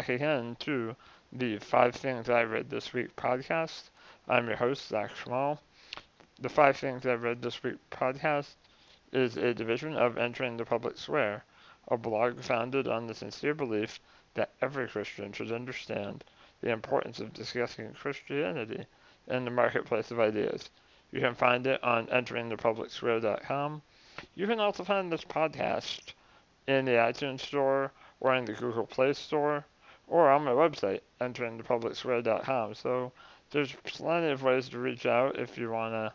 back again to the Five Things I Read This Week podcast. I'm your host, Zach Schmal. The Five Things I Read This Week podcast is a division of Entering the Public Square, a blog founded on the sincere belief that every Christian should understand the importance of discussing Christianity in the marketplace of ideas. You can find it on enteringthepublicsquare.com. You can also find this podcast in the iTunes Store or in the Google Play Store or on my website, enteringthepublicsquare.com. So there's plenty of ways to reach out if you want to,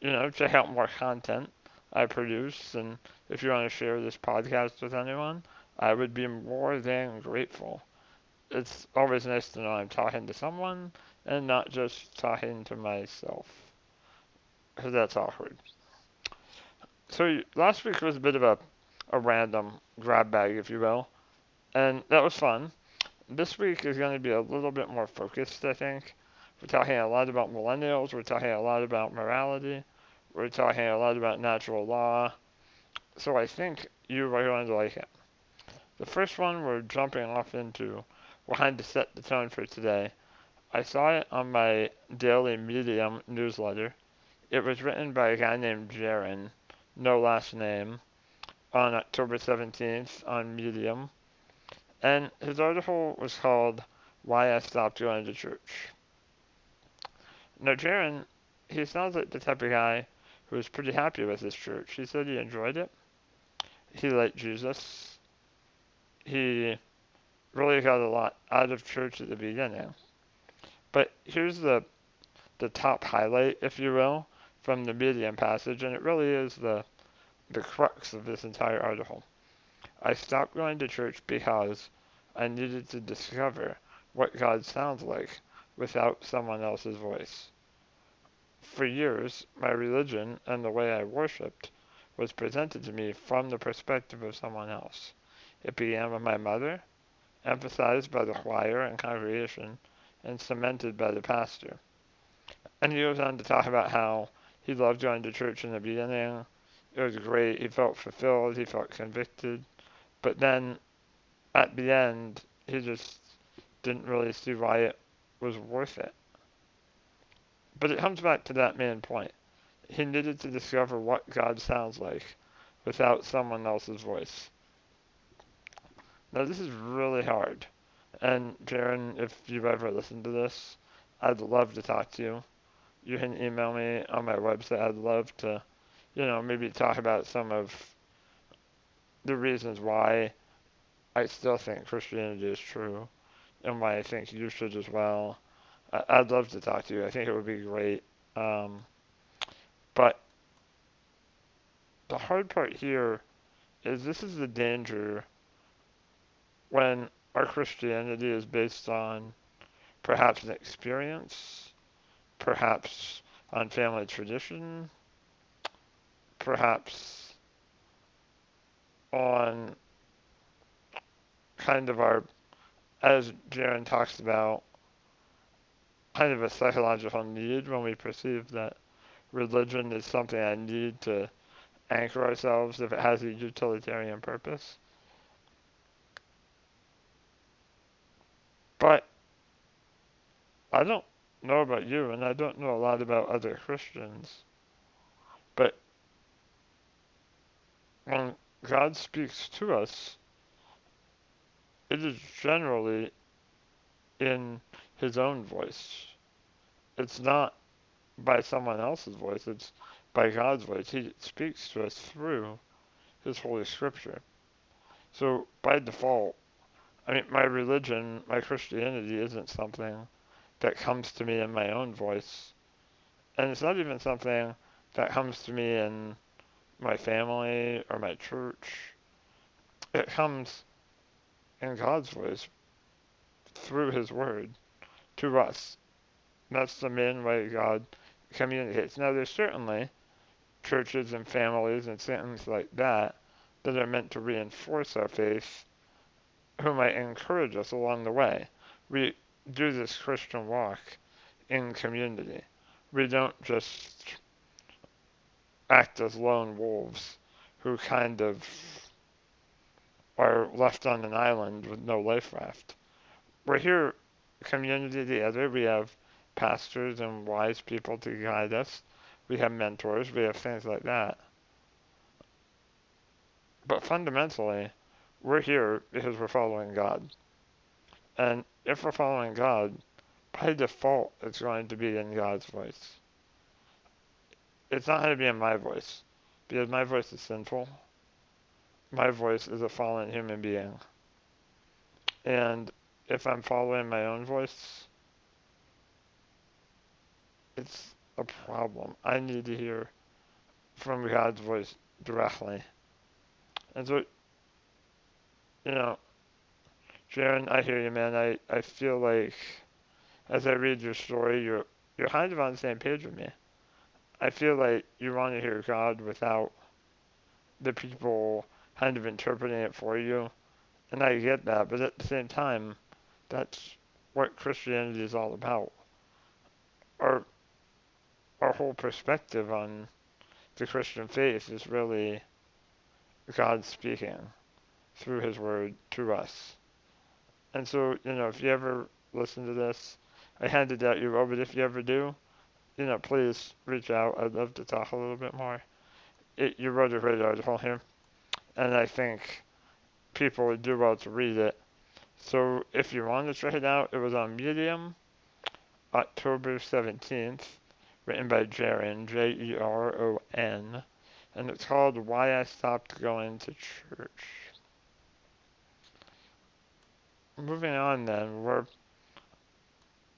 you know, check out more content I produce. And if you want to share this podcast with anyone, I would be more than grateful. It's always nice to know I'm talking to someone and not just talking to myself. Because that's awkward. So last week was a bit of a, a random grab bag, if you will. And that was fun. This week is going to be a little bit more focused, I think. We're talking a lot about millennials. We're talking a lot about morality. We're talking a lot about natural law. So I think you are going to like it. The first one we're jumping off into, wanting to set the tone for today. I saw it on my daily Medium newsletter. It was written by a guy named Jeron, no last name, on October 17th on Medium. And his article was called Why I Stopped Going to Church. Now, Jeron, he sounds like the type of guy who was pretty happy with his church. He said he enjoyed it. He liked Jesus. He really got a lot out of church at the beginning. But here's the the top highlight, if you will, from the medium passage, and it really is the the crux of this entire article. I stopped going to church because I needed to discover what God sounds like without someone else's voice. For years, my religion and the way I worshipped was presented to me from the perspective of someone else. It began with my mother, emphasized by the choir and congregation, and cemented by the pastor. And he goes on to talk about how he loved going to church in the beginning. It was great. He felt fulfilled. He felt convicted. But then at the end, he just didn't really see why it was worth it. But it comes back to that main point. He needed to discover what God sounds like without someone else's voice. Now, this is really hard. And, Jeron, if you've ever listened to this, I'd love to talk to you. You can email me on my website. I'd love to, you know, maybe talk about some of the reasons why I still think Christianity is true and why I think you should as well. I, would love to talk to you. I think it would be great. Um, but the hard part here is this is the danger when our Christianity is based on perhaps an experience, perhaps on family tradition, perhaps on kind of our, as Jeron talks about, kind of a psychological need when we perceive that religion is something I need to anchor ourselves if it has a utilitarian purpose. But I don't know about you, and I don't know a lot about other Christians. But when God speaks to us, it is generally in his own voice. It's not by someone else's voice, it's by God's voice. He speaks to us through his Holy Scripture. So, by default, I mean, my religion, my Christianity isn't something that comes to me in my own voice. And it's not even something that comes to me in my family or my church. It comes in God's voice through His Word to us. That's the main way God communicates. Now, there's certainly churches and families and things like that that are meant to reinforce our faith, who might encourage us along the way. We do this Christian walk in community. We don't just act as lone wolves who kind of are left on an island with no life raft. we're here, community together. We have pastors and wise people to guide us. We have mentors. We have things like that. But fundamentally, we're here because we're following God. And if we're following God, by default, it's going to be in God's voice. It's not going to be in my voice, because my voice is sinful. My voice is a fallen human being. And if I'm following my own voice, it's a problem. I need to hear from God's voice directly. And so, you know, Jeron, I hear you, man. I, I feel like as I read your story, you're you're kind of on the same page with me. I feel like you want to hear God without the people kind of interpreting it for you, and I get that. But at the same time, that's what Christianity is all about. Our our whole perspective on the Christian faith is really God speaking through His Word to us. And so, you know, if you ever listen to this, I handed out your but if you ever do, you know, please reach out. I'd love to talk a little bit more. It, you wrote a great article here, and I think people would do well to read it. So if you want to check it out, it was on Medium, October 17th, written by Jeron, J-E-R-O-N, and it's called Why I Stopped Going to Church. Moving on then, we're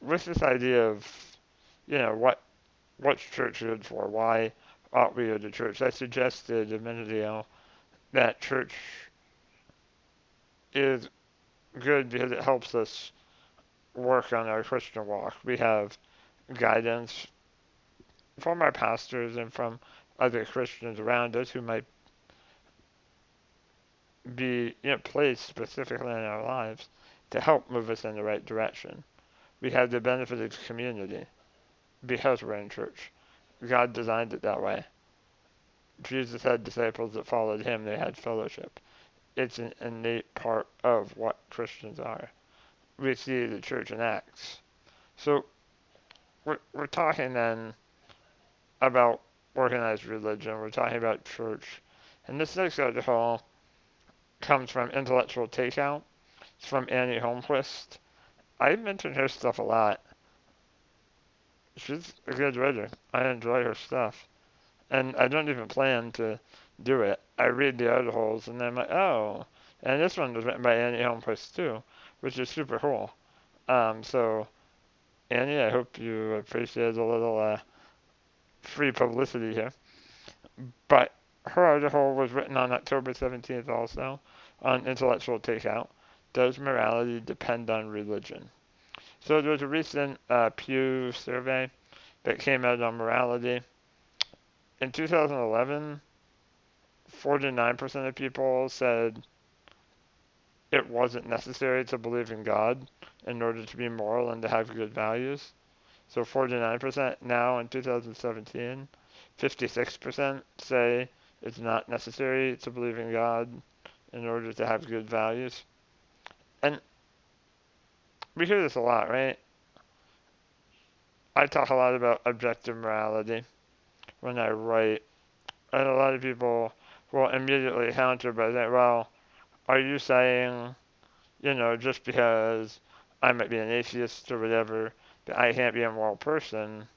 with this idea of, you know, what what's church good for? Why ought we go to church? I suggested a minute ago that church is good because it helps us work on our Christian walk. We have guidance from our pastors and from other Christians around us who might be you know, placed specifically in our lives to help move us in the right direction we have the benefit of community because we're in church. God designed it that way. Jesus had disciples that followed him, they had fellowship. It's an innate part of what Christians are. We see the church in Acts. So we're, we're talking then about organized religion, we're talking about church. And this next article comes from Intellectual Takeout. It's from Annie Holmquist. I mention her stuff a lot. She's a good writer. I enjoy her stuff. And I don't even plan to do it. I read the articles and I'm like, oh. And this one was written by Annie Holmquist too, which is super cool. Um, so, Annie, I hope you appreciate a little uh, free publicity here. But her article was written on October 17th also on Intellectual Takeout. Does morality depend on religion? So there was a recent uh, Pew survey that came out on morality. In 2011, 49% of people said it wasn't necessary to believe in God in order to be moral and to have good values. So 49% now in 2017, 56% say it's not necessary to believe in God in order to have good values. And we hear this a lot, right? I talk a lot about objective morality when I write, and a lot of people will immediately counter by saying, well, are you saying, you know, just because I might be an atheist or whatever, that I can't be a moral person?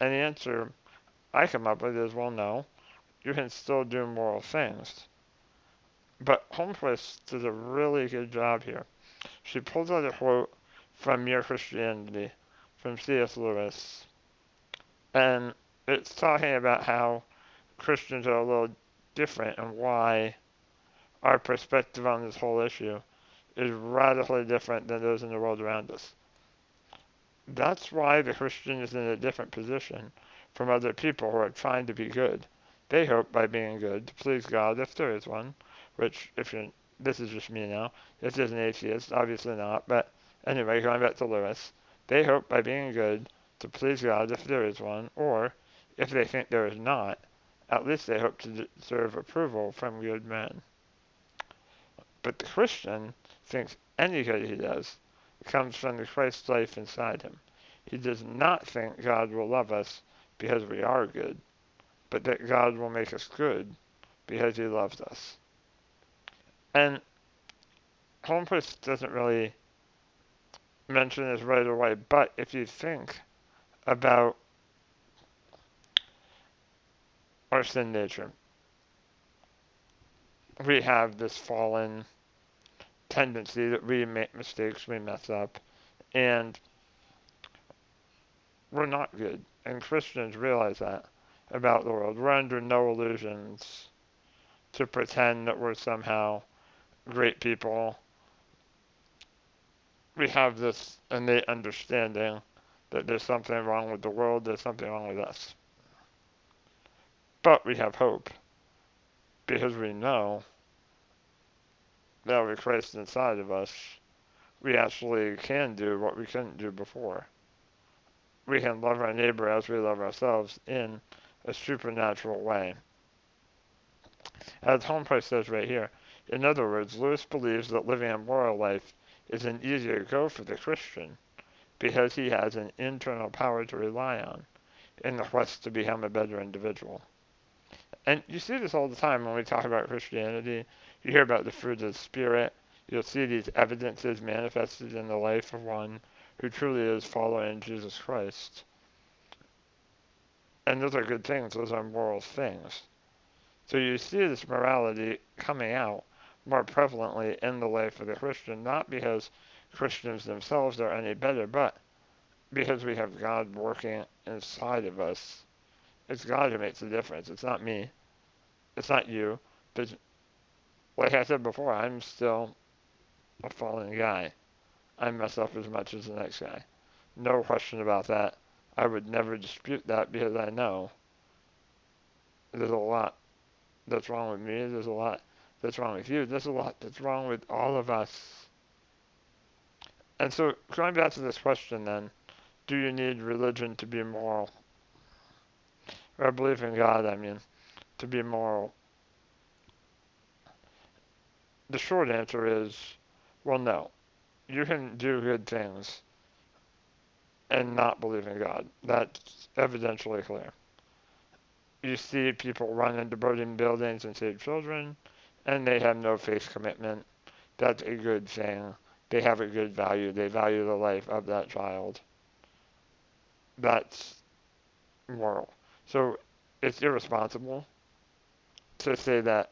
And the answer I come up with is, well, no, you can still do moral things. But Holmquist does a really good job here. She pulls out a quote from Mere Christianity from C.S. Lewis. And it's talking about how Christians are a little different and why our perspective on this whole issue is radically different than those in the world around us. That's why the Christian is in a different position from other people who are trying to be good. They hope by being good to please God if there is one, which if you're this is just me now. This is an atheist, obviously not. But anyway, going back to Lewis, they hope by being good to please God if there is one, or if they think there is not, at least they hope to deserve approval from good men. But the Christian thinks any good he does comes from the Christ life inside him. He does not think God will love us because we are good, but that God will make us good because he loves us. And Holmquist doesn't really mention this right away, but if you think about our sin nature, we have this fallen tendency that we make mistakes, we mess up, and we're not good. And Christians realize that about the world. We're under no illusions to pretend that we're somehow great people. We have this innate understanding that there's something wrong with the world, there's something wrong with us. But we have hope because we know that with Christ inside of us, we actually can do what we couldn't do before. We can love our neighbor as we love ourselves in a supernatural way. As Holmquist says right here, in other words, Lewis believes that living a moral life is an easier go for the Christian because he has an internal power to rely on in the quest to become a better individual. And you see this all the time when we talk about Christianity. You hear about the fruit of the Spirit. You'll see these evidences manifested in the life of one who truly is following Jesus Christ. And those are good things, those are moral things. So you see this morality coming out more prevalently in the life of the Christian, not because Christians themselves are any better, but because we have God working inside of us it's God who makes the difference. It's not me. It's not you. But like I said before, I'm still a fallen guy. I mess up as much as the next guy. No question about that. I would never dispute that because I know there's a lot that's wrong with me. There's a lot that's wrong with you. There's a lot that's wrong with all of us. And so, going back to this question then, do you need religion to be moral? or believe in God, I mean, to be moral? The short answer is, well, no. You can do good things and not believe in God. That's evidentially clear. You see people run into burning buildings and save children, and they have no faith commitment. That's a good thing. They have a good value. They value the life of that child. That's moral. So it's irresponsible to say that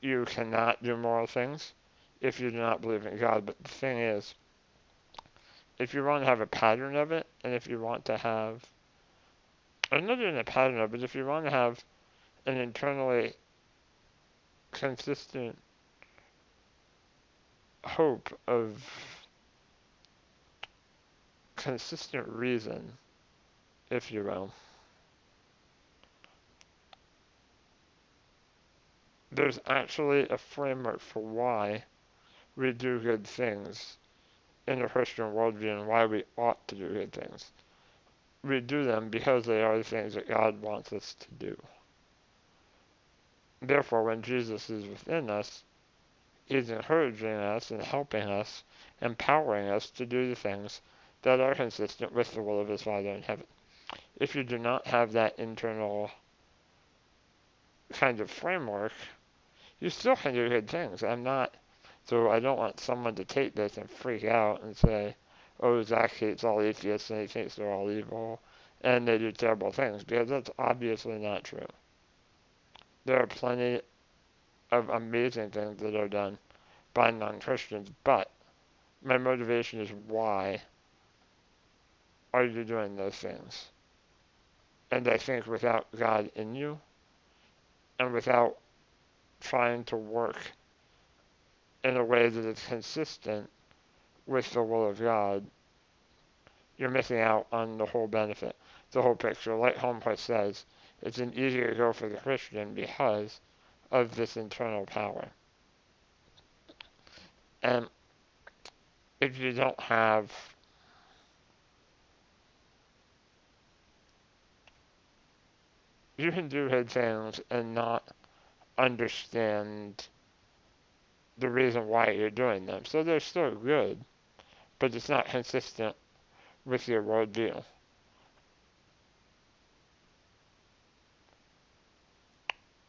you cannot do moral things if you do not believe in God. But the thing is, if you want to have a pattern of it, and if you want to have, or not even a pattern of it, if you want to have an internally consistent hope of consistent reason, if you will. there's actually a framework for why we do good things in the Christian worldview and why we ought to do good things. We do them because they are the things that God wants us to do. Therefore, when Jesus is within us, He's encouraging us and helping us, empowering us to do the things that are consistent with the will of His Father in heaven. If you do not have that internal kind of framework, you still can do good things. I'm not, so I don't want someone to take this and freak out and say, oh, Zach hates all atheists and he thinks they're all evil and they do terrible things, because that's obviously not true. There are plenty of amazing things that are done by non Christians, but my motivation is why are you doing those things? And I think without God in you, and without trying to work in a way that is consistent with the will of God, you're missing out on the whole benefit, the whole picture. Like Holmquist says, it's an easier go for the Christian because of this internal power. And if you don't have you can do good things and not understand the reason why you're doing them. So they're still good, but it's not consistent with your worldview.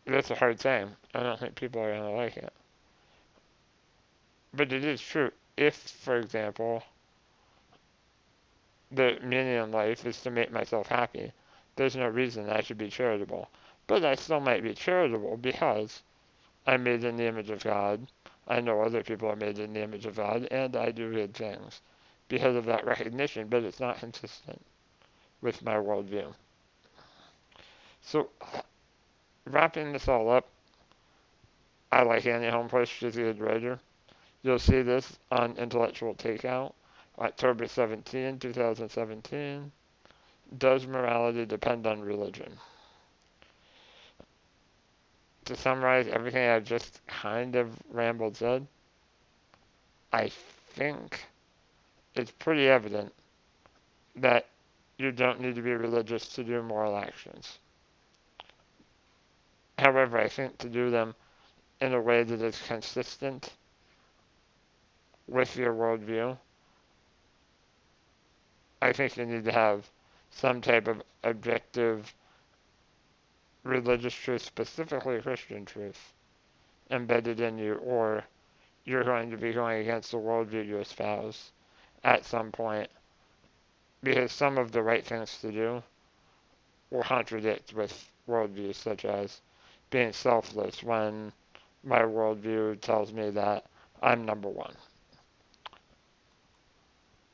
That's a hard saying. I don't think people are going to like it. But it is true. If, for example, the meaning in life is to make myself happy, there's no reason I should be charitable. But I still might be charitable because I'm made in the image of God. I know other people are made in the image of God, and I do good things because of that recognition, but it's not consistent with my worldview. So, wrapping this all up, I like Annie Holmquist. She's a good writer. You'll see this on Intellectual Takeout, October 17, 2017. Does morality depend on religion? To summarize everything I've just kind of rambled said, I think it's pretty evident that you don't need to be religious to do moral actions. However, I think to do them in a way that is consistent with your worldview, I think you need to have some type of objective religious truth, specifically Christian truth, embedded in you, or you're going to be going against the worldview you espouse at some point because some of the right things to do will contradict with worldviews such as being selfless when my worldview tells me that I'm number one.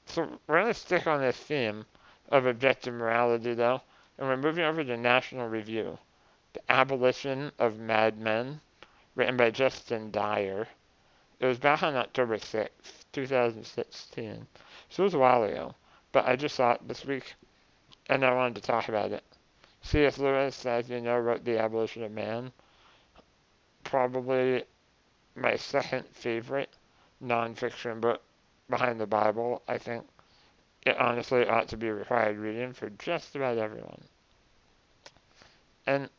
So we're going to stick on this theme of objective morality though, and we're moving over to National Review. The Abolition of Mad Men, written by Justin Dyer. It was back on October 6th, 2016. So it was a while ago. But I just saw it this week, and I wanted to talk about it. C.S. Lewis, as you know, wrote The Abolition of Man. Probably my second favorite nonfiction book behind the Bible. I think it honestly ought to be required reading for just about everyone. And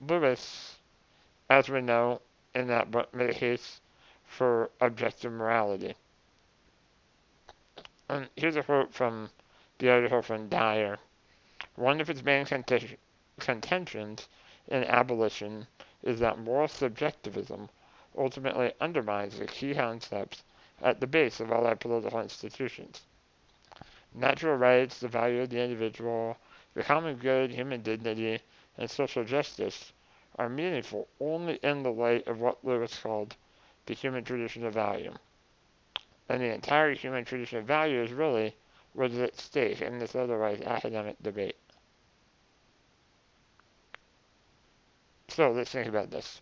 Lewis, as we know in that book, made a case for objective morality. And here's a quote from the article from Dyer. One of its main contentions in abolition is that moral subjectivism ultimately undermines the key concepts at the base of all our political institutions. Natural rights, the value of the individual, the common good, human dignity, and social justice are meaningful only in the light of what Lewis called the human tradition of value. And the entire human tradition of value is really at stake in this otherwise academic debate. So let's think about this.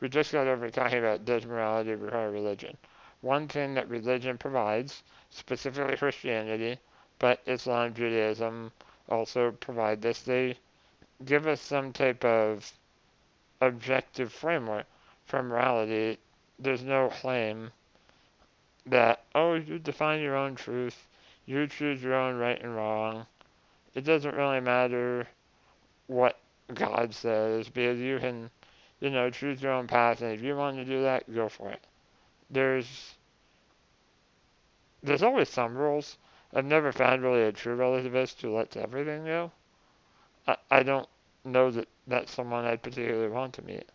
We just got over talking about does morality require religion? One thing that religion provides, specifically Christianity, but Islam, Judaism also provide this, they give us some type of objective framework for morality there's no claim that, oh, you define your own truth, you choose your own right and wrong. It doesn't really matter what God says because you can, you know, choose your own path, and if you want to do that, go for it. There's there's always some rules. I've never found really a true relativist who lets everything go. I, I don't know that that's someone I'd particularly want to meet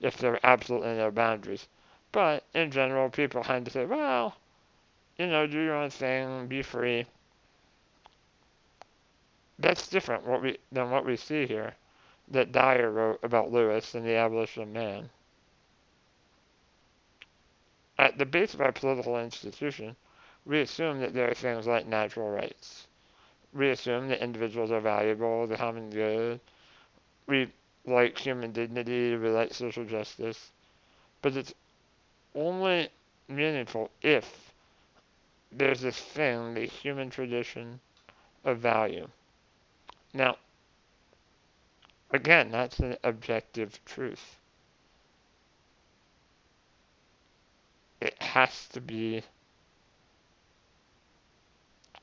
if there are absolutely no boundaries. But in general, people tend to say, well, you know, do your own thing, be free. That's different what we, than what we see here that Dyer wrote about Lewis and the abolition of man. At the base of our political institution, we assume that there are things like natural rights. We assume that individuals are valuable, the common good. We like human dignity, we like social justice. But it's only meaningful if there's this thing, the human tradition of value. Now, again, that's an objective truth. It has to be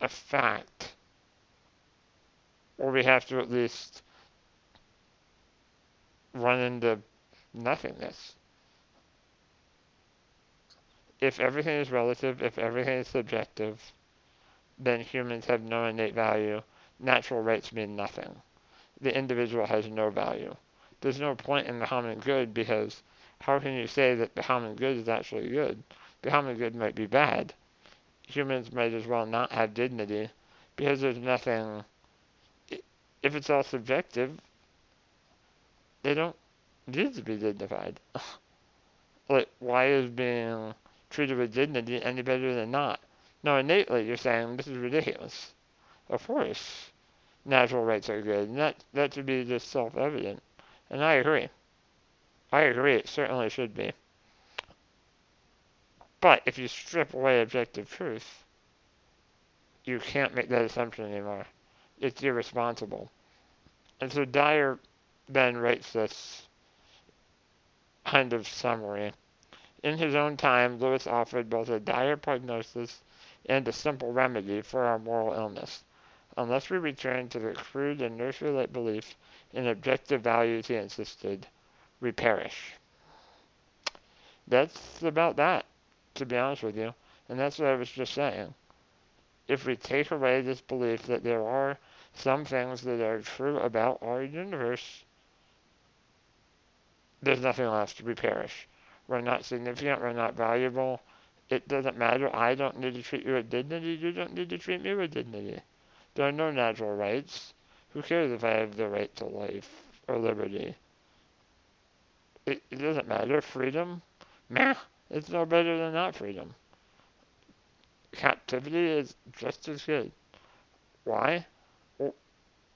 a fact, or we have to at least run into nothingness if everything is relative, if everything is subjective, then humans have no innate value. Natural rights mean nothing. The individual has no value. There's no point in the common good because how can you say that the common good is actually good? The common good might be bad. Humans might as well not have dignity because there's nothing. If it's all subjective, they don't need to be dignified. like, why is being treated with dignity any better than not? No, innately you're saying this is ridiculous. Of course, natural rights are good, and that that should be just self-evident. And I agree. I agree. It certainly should be. But if you strip away objective truth, you can't make that assumption anymore. It's irresponsible. And so Dyer then writes this kind of summary. In his own time, Lewis offered both a dire prognosis and a simple remedy for our moral illness. Unless we return to the crude and nursery-like belief in objective values, he insisted, we perish. That's about that, to be honest with you. And that's what I was just saying. If we take away this belief that there are some things that are true about our universe, there's nothing left. We perish. We're not significant. We're not valuable. It doesn't matter. I don't need to treat you with dignity. You don't need to treat me with dignity. There are no natural rights. Who cares if I have the right to life or liberty? It, it doesn't matter. Freedom? Meh. It's no better than not freedom. Captivity is just as good. Why? Well,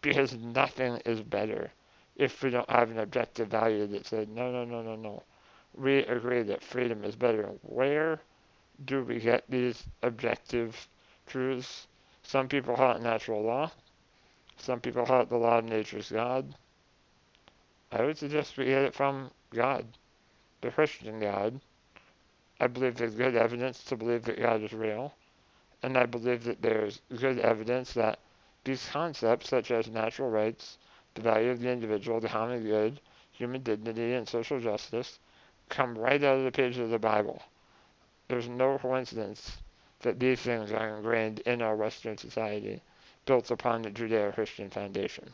because nothing is better if we don't have an objective value that says, no, no, no, no, no we agree that freedom is better. Where do we get these objective truths? Some people it natural law. Some people it the law of nature's God. I would suggest we get it from God, the Christian God. I believe there's good evidence to believe that God is real. And I believe that there's good evidence that these concepts, such as natural rights, the value of the individual, the common good, human dignity, and social justice, come right out of the pages of the Bible. There's no coincidence that these things are ingrained in our Western society, built upon the Judeo Christian foundation.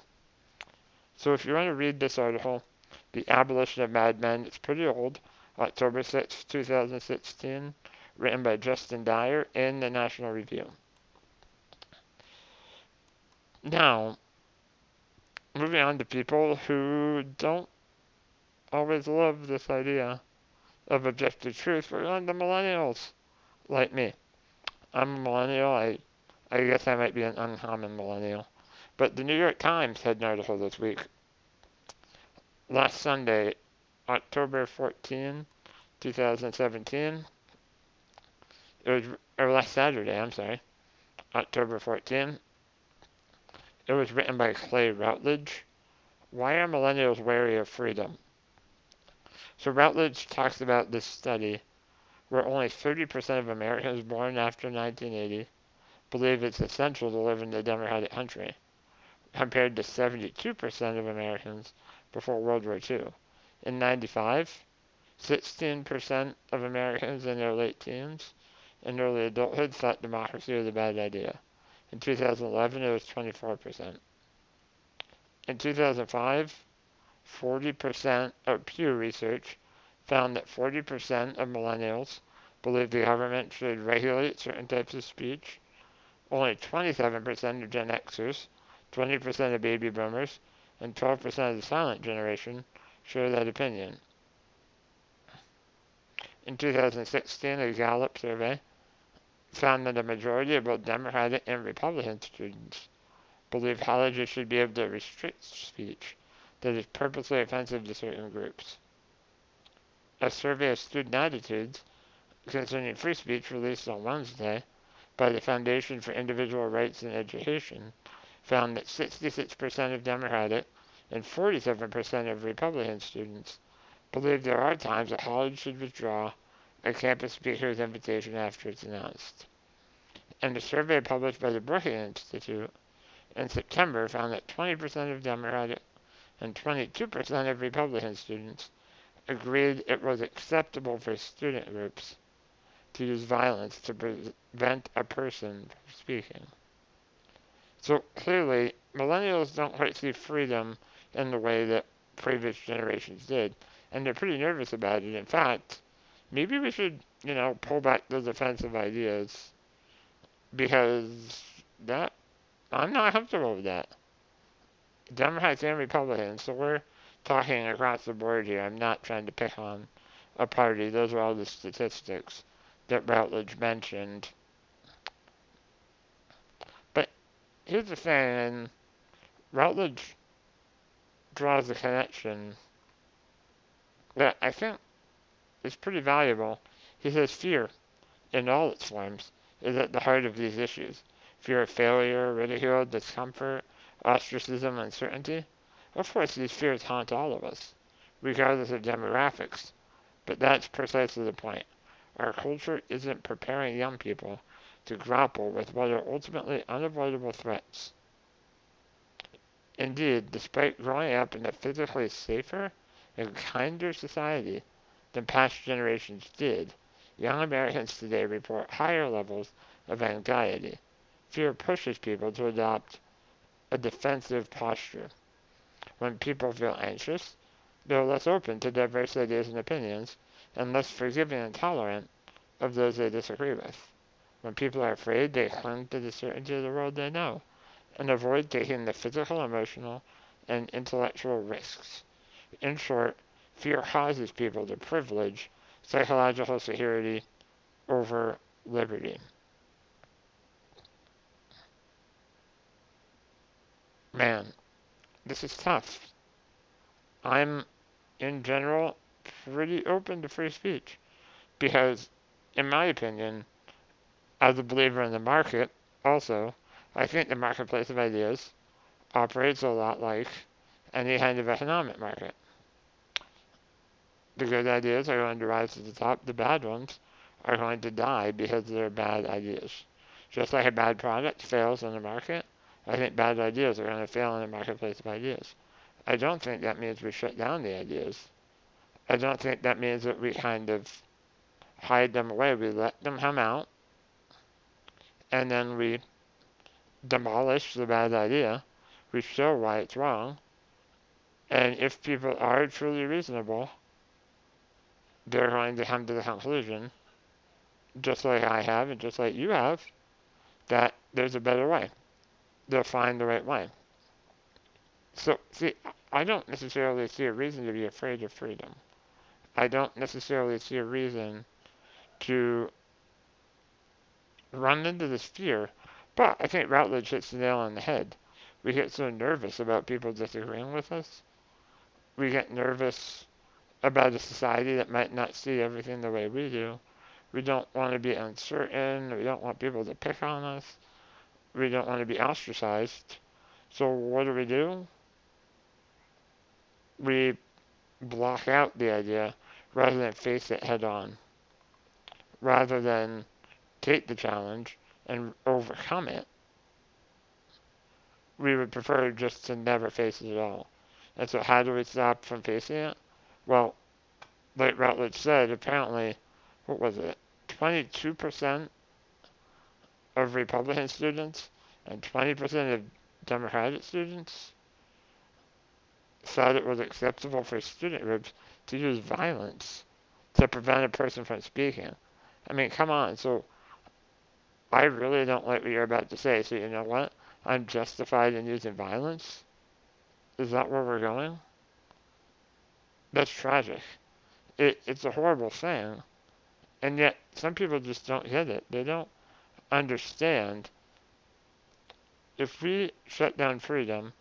So if you want to read this article, The Abolition of Mad Men, it's pretty old, October 6, 2016, written by Justin Dyer in the National Review. Now, moving on to people who don't always love this idea of objective truth for the millennials like me. I'm a millennial. I, I guess I might be an uncommon millennial. But the New York Times had an article this week. Last Sunday, October 14, 2017. It was, or last Saturday, I'm sorry, October 14. It was written by Clay Routledge. Why are millennials wary of freedom? So Routledge talks about this study where only 30% of Americans born after 1980 believe it's essential to live in a democratic country, compared to 72% of Americans before World War II. In 95, 16% of Americans in their late teens and early adulthood thought democracy was a bad idea. In 2011, it was 24%. In 2005, 40% of Pew Research found that 40% of millennials believe the government should regulate certain types of speech. Only 27% of Gen Xers, 20% of baby boomers, and 12% of the silent generation share that opinion. In 2016, a Gallup survey found that a majority of both Democratic and Republican students believe colleges should be able to restrict speech that is purposely offensive to certain groups. A survey of student attitudes concerning free speech released on Wednesday by the Foundation for Individual Rights in Education found that 66% of Democratic and 47% of Republican students believe there are times that college should withdraw a campus speaker's invitation after it's announced. And a survey published by the Brookings Institute in September found that 20% of Democratic and 22% of Republican students agreed it was acceptable for student groups to use violence to prevent a person from speaking. So clearly, millennials don't quite see freedom in the way that previous generations did, and they're pretty nervous about it. In fact, maybe we should, you know, pull back those offensive ideas because that I'm not comfortable with that. Democrats and Republicans, so we're talking across the board here. I'm not trying to pick on a party. Those are all the statistics that Routledge mentioned. But here's the thing, Routledge draws a connection that I think is pretty valuable. He says fear, in all its forms, is at the heart of these issues. Fear of failure, ridicule, discomfort, ostracism, uncertainty. Of course, these fears haunt all of us, regardless of demographics. But that's precisely the point. Our culture isn't preparing young people to grapple with what are ultimately unavoidable threats. Indeed, despite growing up in a physically safer and kinder society than past generations did, young Americans today report higher levels of anxiety. Fear pushes people to adopt a defensive posture. When people feel anxious, they're less open to diverse ideas and opinions and less forgiving and tolerant of those they disagree with. When people are afraid, they cling to the certainty of the world they know and avoid taking the physical, emotional, and intellectual risks. In short, fear causes people to privilege psychological security over liberty. Man, this is tough. I'm, in general, pretty open to free speech because, in my opinion, as a believer in the market, also, I think the marketplace of ideas operates a lot like any kind of economic market. The good ideas are going to rise to the top, the bad ones are going to die because they're bad ideas. Just like a bad product fails in the market, I think bad ideas are going to fail in the marketplace of ideas. I don't think that means we shut down the ideas. I don't think that means that we kind of hide them away. We let them come out, and then we demolish the bad idea. We show why it's wrong. And if people are truly reasonable, they're going to come to the conclusion, just like I have and just like you have, that there's a better way. They'll find the right way. So, see, I don't necessarily see a reason to be afraid of freedom. I don't necessarily see a reason to run into this fear, but I think Routledge hits the nail on the head. We get so nervous about people disagreeing with us. We get nervous about a society that might not see everything the way we do. We don't want to be uncertain. We don't want people to pick on us. We don't want to be ostracized. So what do we do? We block out the idea rather than face it head on. Rather than take the challenge and overcome it, we would prefer just to never face it at all. And so, how do we stop from facing it? Well, like Routledge said, apparently, what was it? 22% of Republican students and 20% of Democratic students thought it was acceptable for student groups to use violence to prevent a person from speaking. I mean, come on. So, I really don't like what you're about to say. So, you know what? I'm justified in using violence? Is that where we're going? That's tragic. It, it's a horrible thing. And yet, some people just don't get it. They don't understand. If we shut down freedom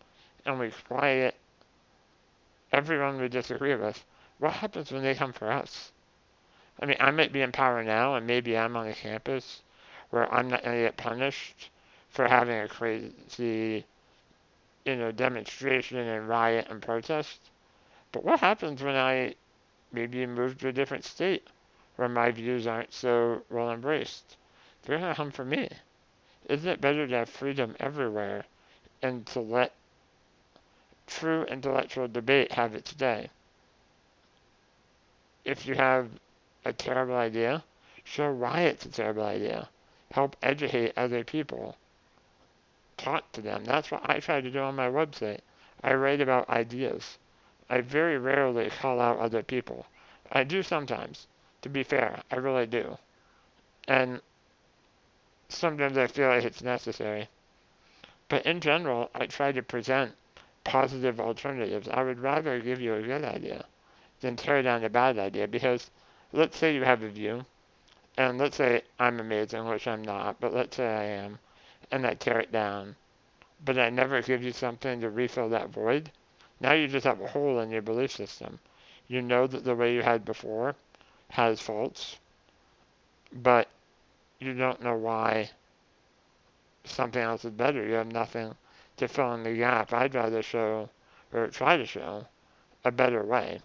and we quiet everyone we disagree with, what happens when they come for us? I mean, I might be in power now, and maybe I'm on a campus where I'm not going to get punished for having a crazy, you know, demonstration and riot and protest. But what happens when I maybe move to a different state where my views aren't so well embraced? Going to come for me. Isn't it better to have freedom everywhere and to let true intellectual debate have its day. If you have a terrible idea, show why it's a terrible idea, help educate other people, talk to them. That's what I try to do on my website. I write about ideas. I very rarely call out other people. I do sometimes, to be fair, I really do. And sometimes I feel like it's necessary. But in general, I try to present positive alternatives. I would rather give you a good idea than tear down a bad idea because let's say you have a view, and let's say I'm amazing, which I'm not, but let's say I am, and I tear it down, but I never give you something to refill that void. Now you just have a hole in your belief system. You know that the way you had before has faults, but you don't know why something else is better. You have nothing to fill in the gap. I'd rather show, or try to show, a better way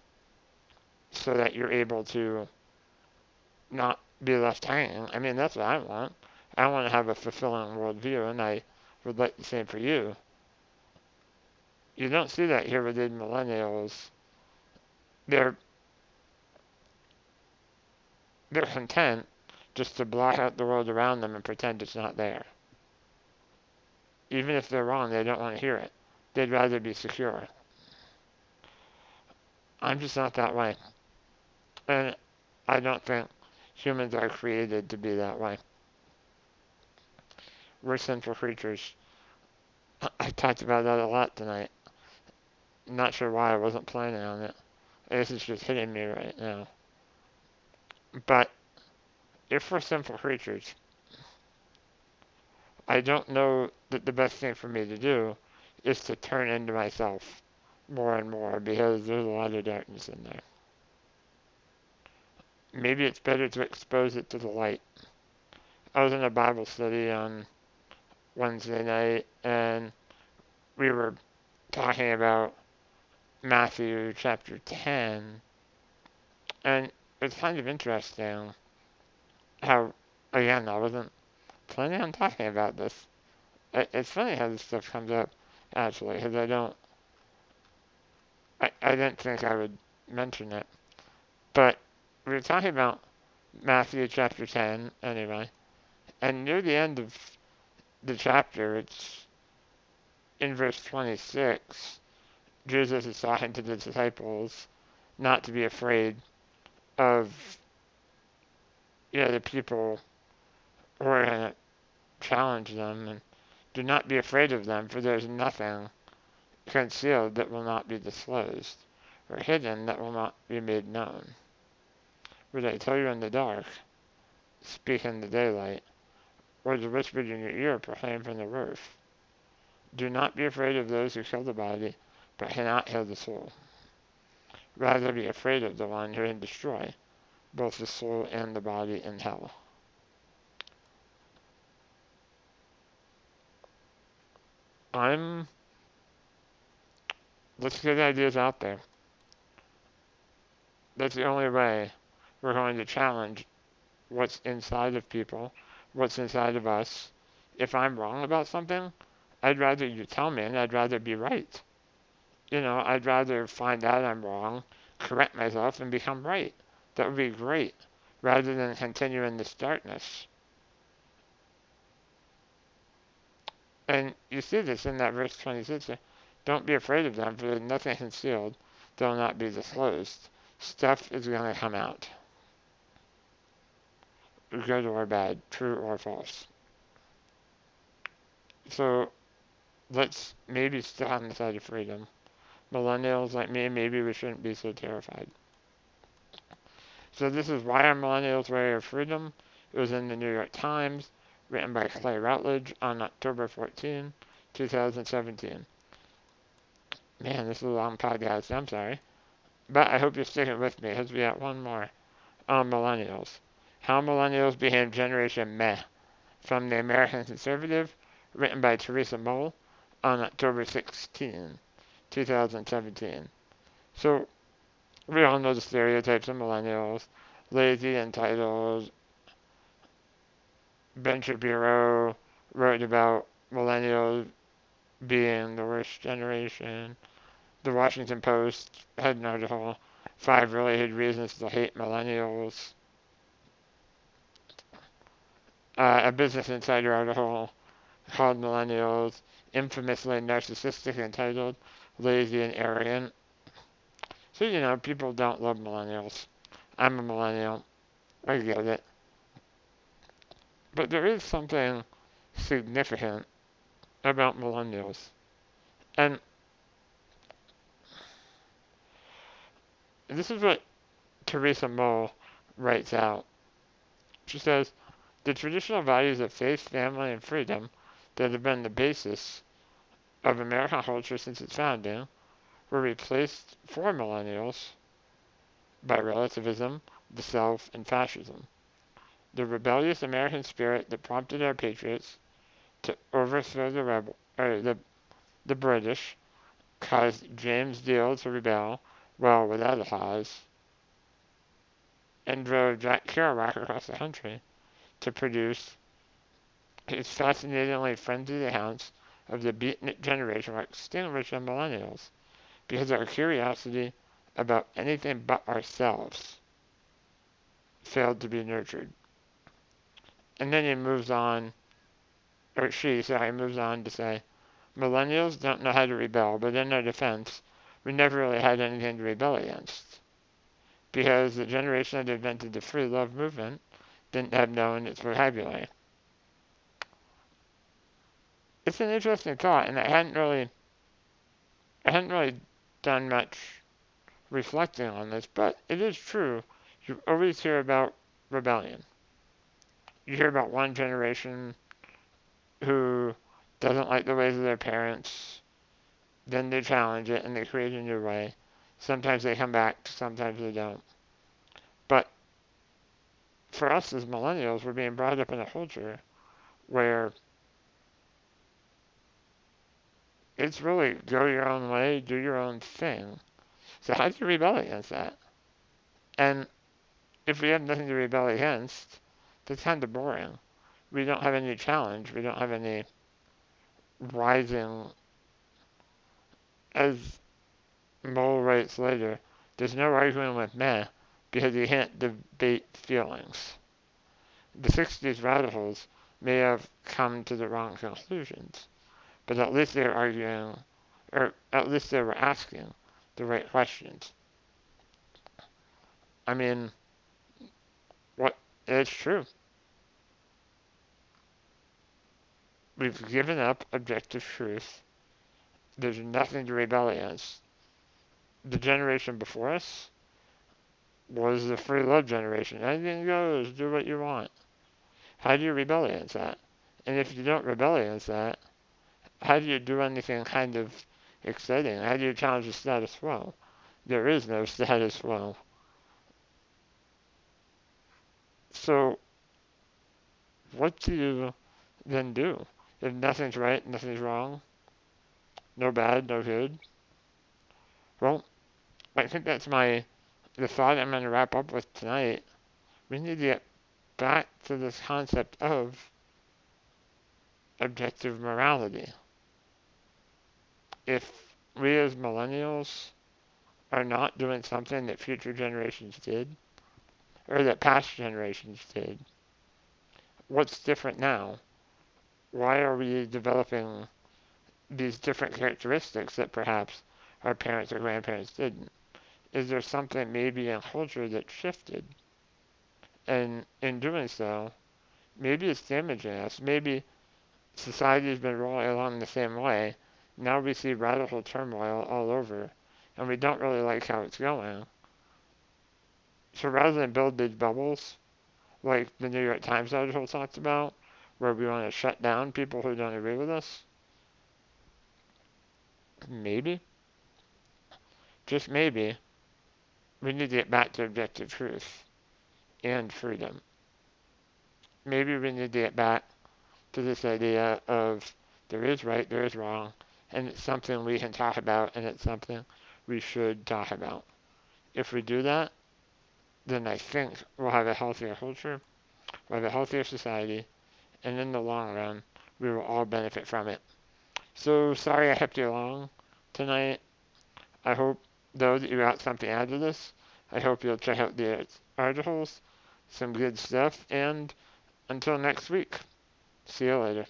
so that you're able to not be left hanging. I mean, that's what I want. I want to have a fulfilling worldview, and I would like the same for you. You don't see that here with the millennials. They're they're content just to block out the world around them and pretend it's not there. Even if they're wrong, they don't want to hear it. They'd rather be secure. I'm just not that way. And I don't think humans are created to be that way. We're sinful creatures. I talked about that a lot tonight. not sure why I wasn't planning on it. This is just hitting me right now. But if we're simple creatures, I don't know that the best thing for me to do is to turn into myself more and more because there's a lot of darkness in there. Maybe it's better to expose it to the light. I was in a Bible study on Wednesday night and we were talking about Matthew chapter 10 and it's kind of interesting how, again, I wasn't planning on talking about this. it's funny how this stuff comes up, actually, because I don't. I, I didn't think I would mention it. But we were talking about Matthew chapter 10, anyway. And near the end of the chapter, it's in verse 26, Jesus is talking to the disciples not to be afraid of you know, the people who are going to challenge them and do not be afraid of them, for there is nothing concealed that will not be disclosed, or hidden that will not be made known. Would I tell you in the dark, speak in the daylight, or the whispered in your ear, proclaim from the roof? Do not be afraid of those who kill the body, but cannot kill the soul. Rather be afraid of the one who can destroy both the soul and the body in hell. I'm. Let's get ideas out there. That's the only way we're going to challenge what's inside of people, what's inside of us. If I'm wrong about something, I'd rather you tell me and I'd rather be right. You know, I'd rather find out I'm wrong, correct myself, and become right. That would be great, rather than continue in this darkness. And you see this in that verse 26. Uh, Don't be afraid of them, for there's nothing concealed that will not be disclosed. Stuff is going to come out. Good or bad, true or false. So let's maybe stay on the side of freedom. Millennials like me, maybe we shouldn't be so terrified. So this is Why Are Millennials Wary of Freedom? It was in the New York Times, written by Clay Routledge on October 14, 2017. Man, this is a long podcast. I'm sorry. But I hope you're sticking with me because we got one more on millennials. How Millennials Became Generation Meh from the American Conservative, written by Teresa Mull on October 16, 2017. So, we all know the stereotypes of millennials lazy, entitled. Ben Shapiro wrote about millennials being the worst generation. The Washington Post had an article, Five Related Reasons to Hate Millennials. uh, a Business Insider article called Millennials infamously narcissistic, entitled, lazy, and arrogant. So, you know, people don't love millennials. I'm a millennial. I get it. But there is something significant about millennials. And this is what Teresa Mull writes out. She says, the traditional values of faith, family, and freedom that have been the basis of American culture since its founding were replaced for millennials by relativism, the self, and fascism. The rebellious American spirit that prompted our patriots to overthrow the rebel, the, the British caused James Dean to rebel, well, without a cause, and drove Jack Kerouac across the country to produce his fascinatingly frenzied accounts of the beatnik generation were extinguished on millennials because our curiosity about anything but ourselves failed to be nurtured. And then he moves on, or she, sorry, moves on to say, millennials don't know how to rebel, but in their defense, we never really had anything to rebel against. Because the generation that invented the free love movement didn't have known its vocabulary. It's an interesting thought, and I hadn't really, I hadn't really done much reflecting on this, but it is true. You always hear about rebellion. You hear about one generation who doesn't like the ways of their parents, then they challenge it and they create a new way. Sometimes they come back, sometimes they don't. But for us as millennials, we're being brought up in a culture where it's really go your own way, do your own thing. So how do you rebel against that? And if we have nothing to rebel against, that's kind of boring. We don't have any challenge. We don't have any rising. As Mull writes later, there's no arguing with men because you can't debate feelings. The 60s radicals may have come to the wrong conclusions, but at least they're arguing, or at least they were asking the right questions. I mean, what it's true. We've given up objective truth. There's nothing to rebel against. The generation before us was the free love generation. Anything goes, do what you want. How do you rebel against that? And if you don't rebel against that, how do you do anything kind of exciting? How do you challenge the status quo? There is no status quo. So, what do you then do? If nothing's right, nothing's wrong, no bad, no good. Well, I think that's my the thought I'm going to wrap up with tonight. We need to get back to this concept of objective morality. If we as millennials are not doing something that future generations did, or that past generations did, what's different now? Why are we developing these different characteristics that perhaps our parents or grandparents didn't? Is there something maybe in culture that shifted? And in doing so, maybe it's damaging us. Maybe society has been rolling along the same way. Now we see radical turmoil all over, and we don't really like how it's going. So rather than build these bubbles, like the New York Times article talks about, where we want to shut down people who don't agree with us, maybe, just maybe, we need to get back to objective truth and freedom. Maybe we need to get back to this idea of there is right, there is wrong, and it's something we can talk about, and it's something we should talk about. If we do that, then I think we'll have a healthier culture, we'll have a healthier society, and in the long run, we will all benefit from it. So sorry I kept you long tonight. I hope though that you got something out of this. I hope you'll check out the articles, some good stuff, and until next week, see you later.